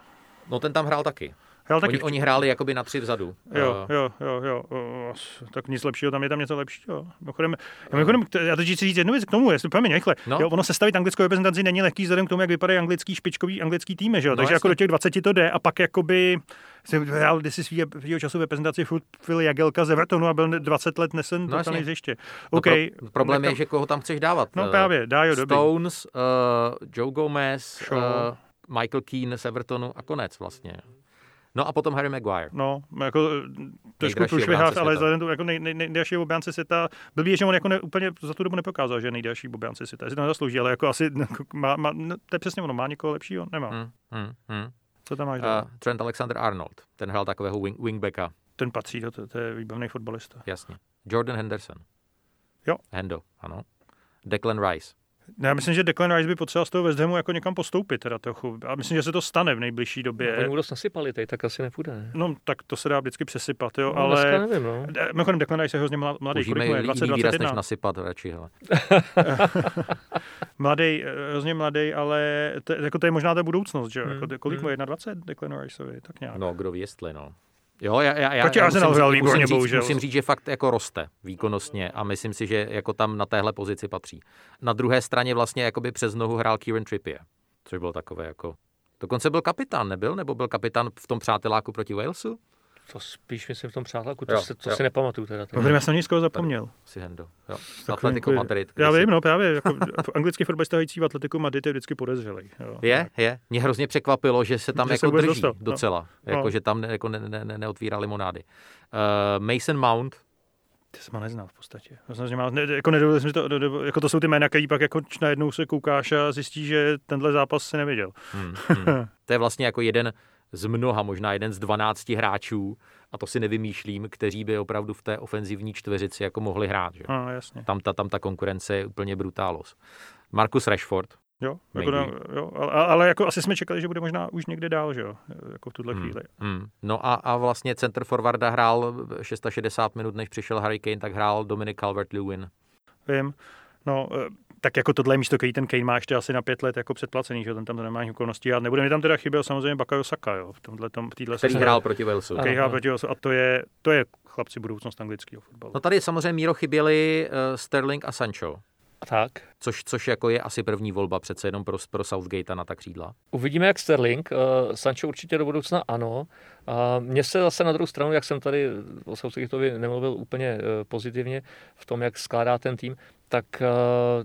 No ten tam hrál taky. Hrál taky oni, oni hráli jakoby na tři vzadu. Jo, jo, jo, jo, tak nic lepšího, tam je tam něco lepšího. Mimochodem, mimochodem já teď chci říct jednu věc k tomu, jestli promiň, rychle. No. Jo, ono sestavit anglickou reprezentaci není lehký vzhledem k tomu, jak vypadají anglický špičkový anglický týmy, že jo? No, Takže jasný. jako do těch 20 to jde a pak jakoby jsem hrál kdysi svýho času v reprezentaci Phil Jagelka z Evertonu a byl 20 let nesen no, to hřiště. Okay. No pro, problém je, že koho tam chceš dávat. No právě, dá jo, Stones, uh, Joe Gomez, uh, Michael Keane z Evertonu a konec vlastně. No a potom Harry Maguire. No, jako trošku průšvihách, ale vzhledem to jako nej, nej, nejdelší obránce světa, je, že on jako ne, úplně za tu dobu neprokázal, že nejdelší obránce světa, jestli to nezaslouží, ale jako asi jako má, má, no, to je přesně ono, má někoho lepšího? Nemá. Hmm, hmm, hmm. Co tam máš? Uh, Trent Alexander Arnold, ten hrál takového wing, wingbacka. Ten patří, to, to, to je výborný fotbalista. Jasně. Jordan Henderson. Jo. Hendo, ano. Declan Rice. Já myslím, že Declan Rice by potřeboval z toho West Hamu jako někam postoupit teda trochu. A myslím, že se to stane v nejbližší době. No, oni dost nasypali teď, tak asi nepůjde. Ne? No, tak to se dá vždycky přesypat, jo, no, ale... nevím, no. Mimochodem, Declan Rice je hrozně mladý. Použijeme kolik 20, 21? než nasypat radši, hele. mladý, hrozně mladý, ale to, jako to je možná ta budoucnost, že jo? Hmm. Jako, kolik mu hmm. je? 21 Declan Riceovi, tak nějak. No, kdo ví, jestli, no. Jo, já, já, já, Proti já Arsenalu musím, hrál musím, výborně, říct, bohužel. musím říct, že fakt jako roste výkonnostně a myslím si, že jako tam na téhle pozici patří. Na druhé straně vlastně jakoby přes nohu hrál Kieran Trippier, což bylo takové jako... Dokonce byl kapitán, nebyl? Nebo byl kapitán v tom přáteláku proti Walesu? To spíš myslím v tom přátelku, to, Jo, si, to jo. si nepamatuju teda. No, já jsem něj zapomněl. Si Hendo. Jo. Atletico jako- Madrid. Já vím, se- no právě. Jako, anglický fotbalista hrající v Atletiku Madrid je vždycky podezřelý. Jo. Je, je. Mě hrozně překvapilo, že se tam Že se jako vůbec drží dostal, no. docela. Jako, No. že tam ne, jako ne, ne, ne, neotvírá limonády. Uh, Mason Mount, Ty jsem ho neznal v podstatě. Že má, ne, jako, nedovedl jsem to, do, do, jako to jsou ty jména, který pak jako najednou se koukáš a zjistíš, že tenhle zápas se neviděl. Hmm, hmm. To je vlastně jako jeden z mnoha, možná jeden z 12 hráčů, a to si nevymýšlím, kteří by opravdu v té ofenzivní čtveřici jako mohli hrát. Že? A, jasně. Tam, ta, tam ta konkurence je úplně brutálos. Marcus Rashford. Jo, jako, na, jo ale, ale, jako asi jsme čekali, že bude možná už někde dál, že jo, jako v tuhle Hmm, chvíli. hmm. No a, a vlastně center forwarda hrál 660 minut, než přišel Harry Kane, tak hrál Dominic Calvert-Lewin. Vím. No, eh, tak jako tohle je místo, který ten Kane má ještě asi na pět let jako předplacený, že jo, ten tam to nemá ani okolností. A nebude mi tam teda chyběl samozřejmě Bakayo Saka, jo, v tomhle tom, v téhle Který hrál proti Walesu. Který hrál proti Walesu. a to je, to je chlapci budoucnost anglického fotbalu. No tady samozřejmě Míro chyběli uh, Sterling a Sancho, Tak. což, což jako je asi první volba přece jenom pro, pro Southgate na ta křídla. Uvidíme, jak Sterling. Uh, Sancho určitě do budoucna ano. A mně se zase na druhou stranu, jak jsem tady o Southgateovi nemluvil úplně uh, pozitivně v tom, jak skládá ten tým, tak uh,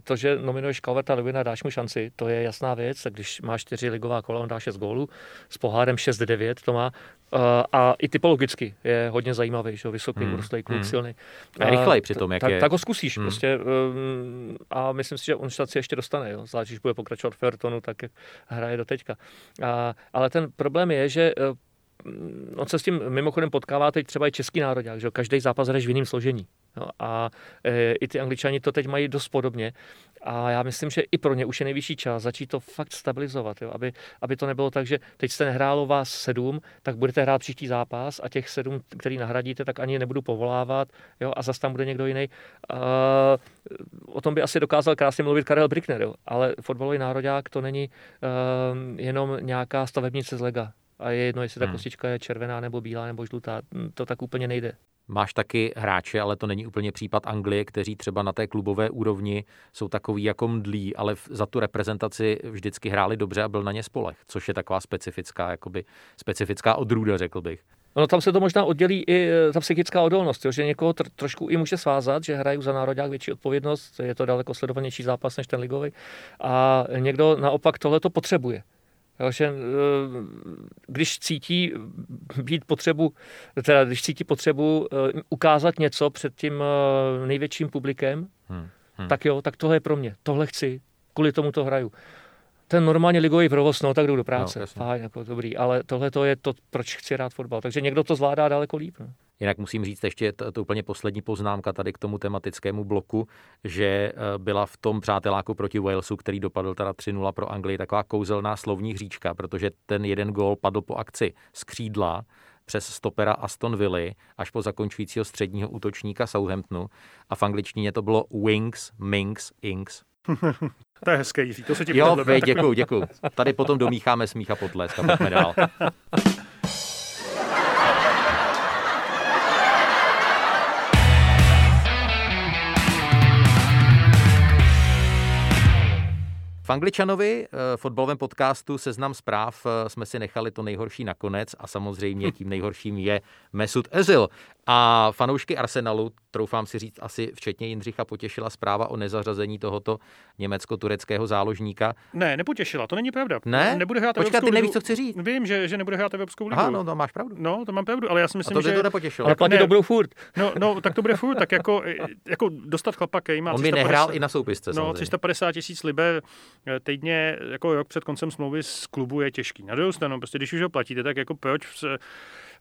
to, že nominuješ Calverta Lewina, dáš mu šanci, to je jasná věc. Tak když má čtyři ligová kola, on dá šest gólů, s pohárem 6-9 to má. Uh, a i typologicky je hodně zajímavý, že vysoký, Hmm, urostlý kluk, hmm. silný. A rychlej přitom, jak tak, je. tak ho zkusíš Hmm. prostě a myslím si, že on šanci ještě dostane, jo. zvlášť když bude pokračovat v Evertonu, tak jak hraje do teďka. A, ale ten problém je, že eh, on se s tím mimochodem potkává teď třeba i český národák, že každý zápas hraješ v jiném složení. Jo? A e, i ty angličani to teď mají dost podobně. A já myslím, že i pro ně už je nejvyšší čas začít to fakt stabilizovat, jo? Aby, aby to nebylo tak, že teď jste nehrálo vás sedm, tak budete hrát příští zápas a těch sedm, který nahradíte, tak ani nebudu povolávat jo? a zase tam bude někdo jiný. A, o tom by asi dokázal krásně mluvit Karel Brickner, jo? ale fotbalový národák to není um, jenom nějaká stavebnice z lega. A je jedno, jestli ta Hmm. kostička je červená nebo bílá nebo žlutá. To tak úplně nejde. Máš taky hráče, ale to není úplně případ Anglie, kteří třeba na té klubové úrovni jsou takový jako mdlí, ale za tu reprezentaci vždycky hráli dobře a byl na ně spolech, což je taková specifická, jakoby, specifická odrůda, řekl bych. No tam se to možná oddělí i e, ta psychická odolnost, jo? že někoho tr- trošku i může svázat, že hrají za národák větší odpovědnost, je to daleko sledovanější zápas než ten ligový. A někdo naopak tohle to potřebuje. Jo, že, e, když cítí být potřebu, teda když cítí potřebu e, ukázat něco před tím e, největším publikem, Hmm. Hmm. tak jo, tak tohle je pro mě, tohle chci, kvůli tomu to hraju. Ten normálně ligový provoz, no tak jdu do práce, No, fajn, jako dobrý, ale tohle to je to, proč chci hrát fotbal. Takže někdo to zvládá daleko líp. No. Jinak musím říct ještě to, to úplně poslední poznámka tady k tomu tematickému bloku, že eh, byla v tom přáteláku proti Walesu, který dopadl teda 3-0 pro Anglii, taková kouzelná slovní hříčka, protože ten jeden gól padl po akci z křídla přes stopera Aston Villa až po zakončujícího středního útočníka Southamptonu a v angličtině to bylo Wings, Minks, Inks. To je hezké, Jiří, to se ti Jo, děkuju, děkuju. Tady potom domícháme smích a potlesk a pojďme dál. V Angličanovi, eh, fotbalovém podcastu Seznam zpráv, eh, jsme si nechali to nejhorší nakonec a samozřejmě tím nejhorším je Mesut Özil. A fanoušky Arsenalu, troufám si říct, asi včetně Jindřicha potěšila zpráva o nezařazení tohoto německo-tureckého záložníka. Ne, nepotěšila, to není pravda. Ne? Nebude hrát Počkat, Evropskou ty nevíš, ligu. co chci říct. Vím, že, že nebude hrát Evropskou ligu. Aha, no to máš pravdu. No, to mám pravdu, ale já si A myslím, to by že... to nepotěšilo. Ale platí ne. to budou furt. No, no, tak to bude furt, tak jako, jako dostat chlapa, který má On by 350 nehrál i na soupisce, No, samozřejmě. 350 tisíc liber týdně jako rok před koncem smlouvy z klubu je těžký. Na druhou stranu, prostě když už ho platíte, tak jako proč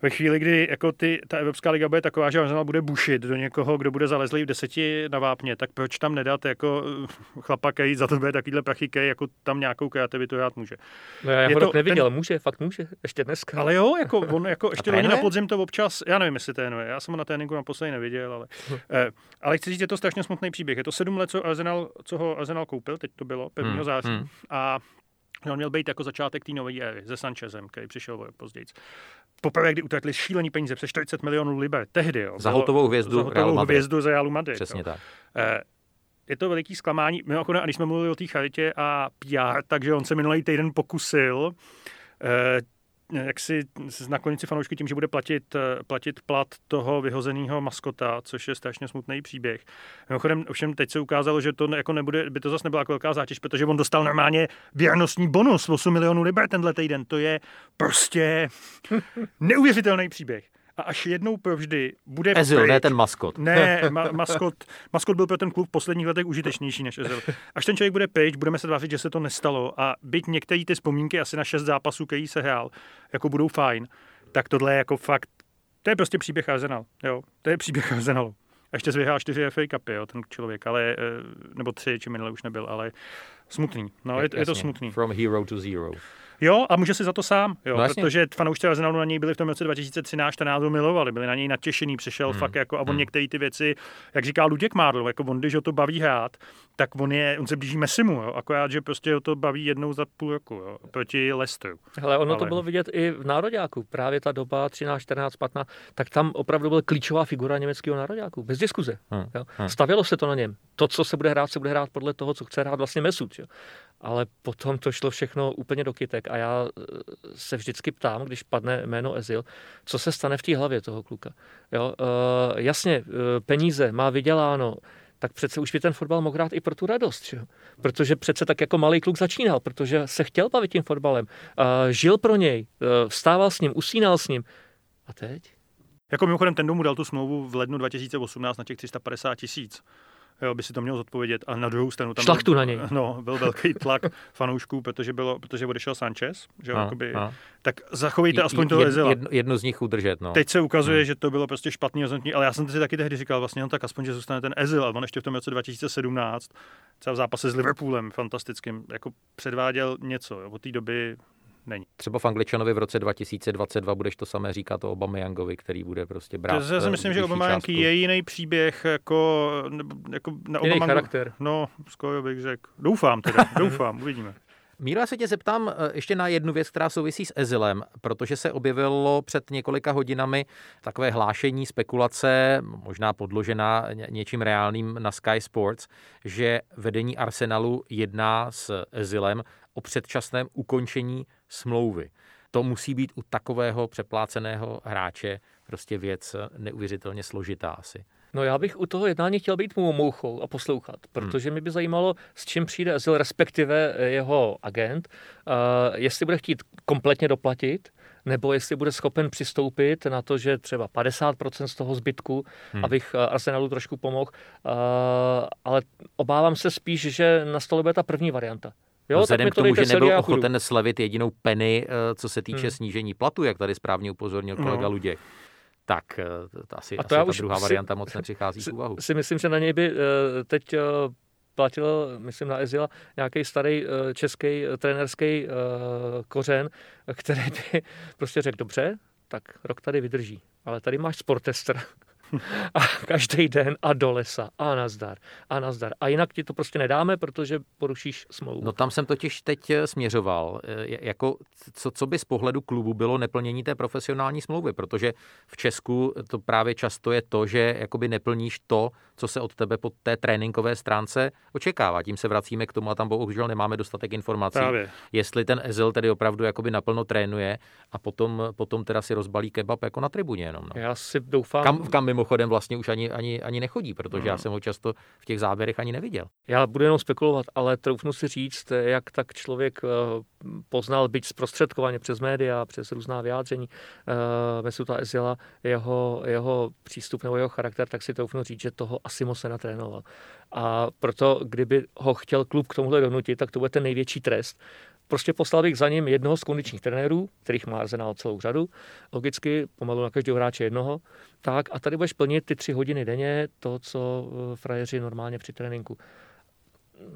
ve chvíli, kdy jako ty, ta Evropská liga bude taková, že Arsenal bude bušit do někoho, kdo bude zalezlý v deseti na vápně, tak proč tam nedat jako eh, chlapa, který za to bude takovýhle prachy, který jako tam nějakou kreativitu hrát může. No, já Je ho to neviděl, může, fakt může, ještě dneska. Ale jo, jako on jako ještě loni na podzim to občas, já nevím, jestli trénuje, já jsem ho na tréninku naposledy neviděl, ale, eh, ale chci říct, je to strašně smutný příběh. Je to sedm let, co, Arsenal, co ho Arsenal koupil, teď to bylo, 1. Hmm, září. hmm. A On měl být jako začátek té nové éry se Sanchezem, který přišel později. Poprvé, kdy utratili šílený peníze, přes 40 milionů liber, tehdy. Jo, za hotovou hvězdu, za hotovou Real hvězdu z Realu Madrid. Přesně jo. tak. Eh, je to veliký zklamání. Mimochodem, a když jsme mluvili o té charitě a PR, takže on se minulý týden pokusil eh, jak si naklonit si fanoušky tím, že bude platit, eh, platit plat toho vyhozeného maskota, což je strašně smutný příběh. Mimochodem, ovšem teď se ukázalo, že to jako nebude, by to zase nebyla jako velká zátěž, protože on dostal normálně věrnostní bonus 8 milionů liber tenhle týden. To je prostě neuvěřitelný příběh a až jednou provždy bude Ezil, pryč, ne ten maskot. Ne, ma- maskot, maskot byl pro ten klub v posledních letech užitečnější než Ezil. Až ten člověk bude pryč, budeme se tvářit, že se to nestalo a byť některé ty vzpomínky asi na šest zápasů, který se hrál, jako budou fajn, tak tohle je jako fakt, to je prostě příběh Arsenal, jo, to je příběh Arsenalu. A ještě zvyhrál čtyři FA Cupy, jo, ten člověk, ale, eh, nebo tři, či minule už nebyl, ale smutný. No, je, je to smutný. From hero to zero. Jo, a může si za to sám, jo, No no protože fanoušci Arsenalu na něj byli v tom roce 2013-14 milovali, byli na něj natěšený, přišel hmm. fakt jako, a on hmm. některé ty věci, jak říká Luděk Mádl, jako on, když ho to baví hrát, tak on, je, on se blíží Messimu, jo, akorát, že prostě ho to baví jednou za půl roku, jo, proti Leicesteru. Hele, ono Ale... to bylo vidět i v nároďáku, právě ta doba 13, 14, 15, tak tam opravdu byl klíčová figura německého nároďáku, bez diskuze. Hmm. Jo. Hmm. Stavělo se to na něm. To, co se bude hrát, se bude hrát podle toho, co chce hrát vlastně Mesut. Jo ale potom to šlo všechno úplně do kytek a já eh, se vždycky ptám, když padne jméno Ezil, co se stane v té hlavě toho kluka. Jo, uh, jasně, uh, peníze má vyděláno, tak přece už by ten fotbal mohl hrát i pro tu radost. Že? Protože přece tak jako malý kluk začínal, protože se chtěl bavit tím fotbalem, uh, žil pro něj, uh, vstával s ním, usínal s ním. A teď? Jako mimochodem ten domů dal tu smlouvu v lednu 2018 na těch 350 tisíc jo, by si to měl zodpovědět. A na druhou stranu tam Šlachtu byl, na něj. No, byl velký tlak fanoušků, protože, bylo, protože odešel Sanchez. Že, a, jakoby, a. Tak zachovejte aspoň toho Ezila. Jedno, jedno, z nich udržet. No. Teď se ukazuje, hmm. že to bylo prostě špatný rozhodnutí, ale já jsem si taky tehdy říkal, vlastně no, tak aspoň, že zůstane ten Ezil. A on ještě v tom roce 2017, třeba v zápase s Liverpoolem fantastickým, jako předváděl něco. Jo. Od té doby není. Třeba v Angličanovi v roce 2022 budeš to samé říkat o Yangovi, který bude prostě brát. Já si myslím, že Young je jiný příběh jako, jako na Jiný charakter. No, skoro bych řekl. Doufám teda, doufám, uvidíme. Míro, já se tě zeptám eh, ještě na jednu věc, která souvisí s Ezilem, protože se objevilo před několika hodinami takové hlášení, spekulace, možná podložená něčím reálným na Sky Sports, že vedení Arsenalu jedná s Ezilem o předčasném ukončení smlouvy. To musí být u takového přepláceného hráče prostě věc neuvěřitelně složitá asi. No já bych u toho jednání chtěl být mou mouchou a poslouchat, protože hmm. mě by zajímalo, s čím přijde Ezil, respektive jeho agent, uh, jestli bude chtít kompletně doplatit, nebo jestli bude schopen přistoupit na to, že třeba 50% z toho zbytku, hmm. abych Arsenalu trošku pomohl, uh, ale obávám se spíš, že na stole bude ta první varianta. Jo, no vzhledem k tomu, že nebyl ochoten slevit jedinou penny, eh, co se týče hmm. snížení platu, jak tady správně upozornil kolega no. Luděk, tak eh, to asi, a to asi ta druhá si, varianta moc nepřichází v úvahu. Si myslím, že na něj by eh, teď platil, myslím na Ezila, nějaký starý český trenerský kořen, který by prostě řekl, dobře, tak rok tady vydrží, ale tady máš sportester, a každý den a do lesa a nazdar a nazdar. A jinak ti to prostě nedáme, protože porušíš smlouvu. No tam jsem totiž teď eh, směřoval, eh, jako co, co by z pohledu klubu bylo neplnění té profesionální smlouvy, protože v Česku to právě často je to, že jakoby neplníš to, co se od tebe po té tréninkové stránce očekává. Tím se vracíme k tomu a tam bohužel nemáme dostatek informací. Právě. Jestli ten Ezil tedy opravdu jakoby naplno trénuje a potom, potom teda si rozbalí kebab jako na tribuně jenom. No. Já si doufám. Kam, kam mimochodem vlastně už ani, ani, ani nechodí, protože no. já jsem ho často v těch záběrech ani neviděl. Já budu jenom spekulovat, ale troufnu si říct, jak tak člověk eh, poznal, byť zprostředkovaně přes média, přes různá vyjádření uh, Mesuta Ezila, jeho, jeho přístup nebo jeho charakter, tak si troufnu říct, že toho asi moc nenatrénoval. A proto, kdyby ho chtěl klub k tomuhle donutit, tak to bude ten největší trest. Prostě poslal bych za ním jednoho z kondičních trenérů, kterých má Arsenal celou řadu, logicky pomalu na každého hráče jednoho, tak a tady budeš plnit ty tři hodiny denně, to, co eh, frajeři normálně při tréninku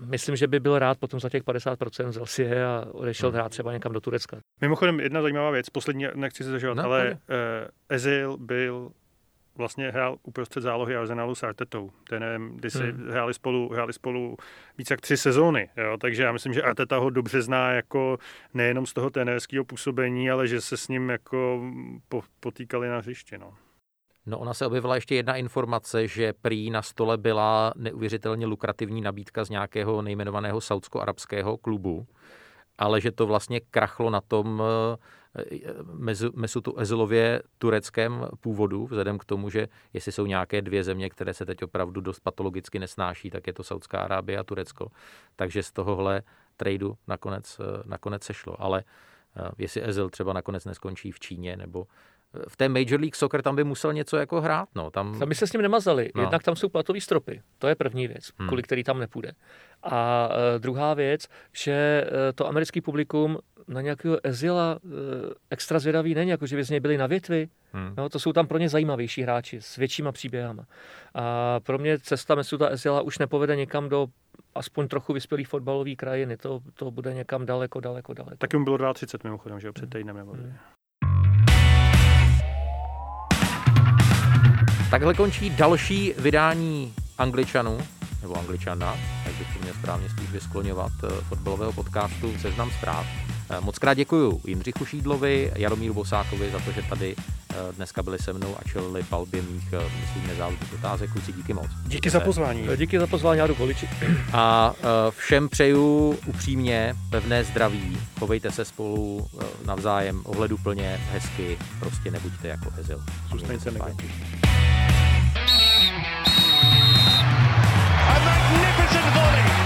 myslím, že by byl rád potom za těch 50% z si a odešel hmm. hrát třeba někam do Turecka. Mimochodem, jedna zajímavá věc, poslední, nechci se zažívat, no, ale uh, Ezil byl vlastně hrál uprostřed zálohy Arsenalu s Artetou. Ten, kdy si hmm. hráli, spolu, hráli spolu více jak tři sezóny. Jo? Takže já myslím, že Arteta ho dobře zná jako nejenom z toho trenérského působení, ale že se s ním jako po, potýkali na hřišti. No. No ona se objevila ještě jedna informace, že prý na stole byla neuvěřitelně lukrativní nabídka z nějakého nejmenovaného saudsko-arabského klubu, ale že to vlastně krachlo na tom eh, Mesutu Ezilově tureckém původu, vzhledem k tomu, že jestli jsou nějaké dvě země, které se teď opravdu dost patologicky nesnáší, tak je to Saudská Arábie a Turecko. Takže z tohohle tradu nakonec, eh, nakonec sešlo. Ale eh, jestli Ezil třeba nakonec neskončí v Číně nebo v té Major League Soccer tam by musel něco jako hrát. No. Tam... tam by se s ním nemazali. No. Jednak tam jsou platový stropy. To je první věc, hmm. kvůli který tam nepůjde. A uh, druhá věc, že to americký publikum na nějakého Ezila uh, extra zvědavý není, jako že by z něj byli na větvi. Hmm. No, to jsou tam pro ně zajímavější hráči s většíma příběhama. A pro mě cesta Mesuta Ezila už nepovede někam do aspoň trochu vyspělý fotbalový krajiny. To, to bude někam daleko, daleko, daleko. Taky mu bylo 32 mimochodem, že jo, před týdnem. Hmm. Takhle končí další vydání Angličanů, nebo Angličana, jak bych měl správně spíš vyskloňovat, eh, fotbalového podcastu Seznam zpráv. Eh, moc krát děkuji Jindřichu Šídlovi, Jaromíru Bosákovi za to, že tady eh, dneska byli se mnou a čelili palbě mých, myslím, nezávislých otázek. Kluci, díky moc. Díky za pozvání. Díky za pozvání, Jadu Količi. A všem přeju upřímně pevné zdraví, chovejte se spolu navzájem ohleduplně, hezky, prostě nebuďte jako Ezil. Zůstaňte negativní. magnificent volley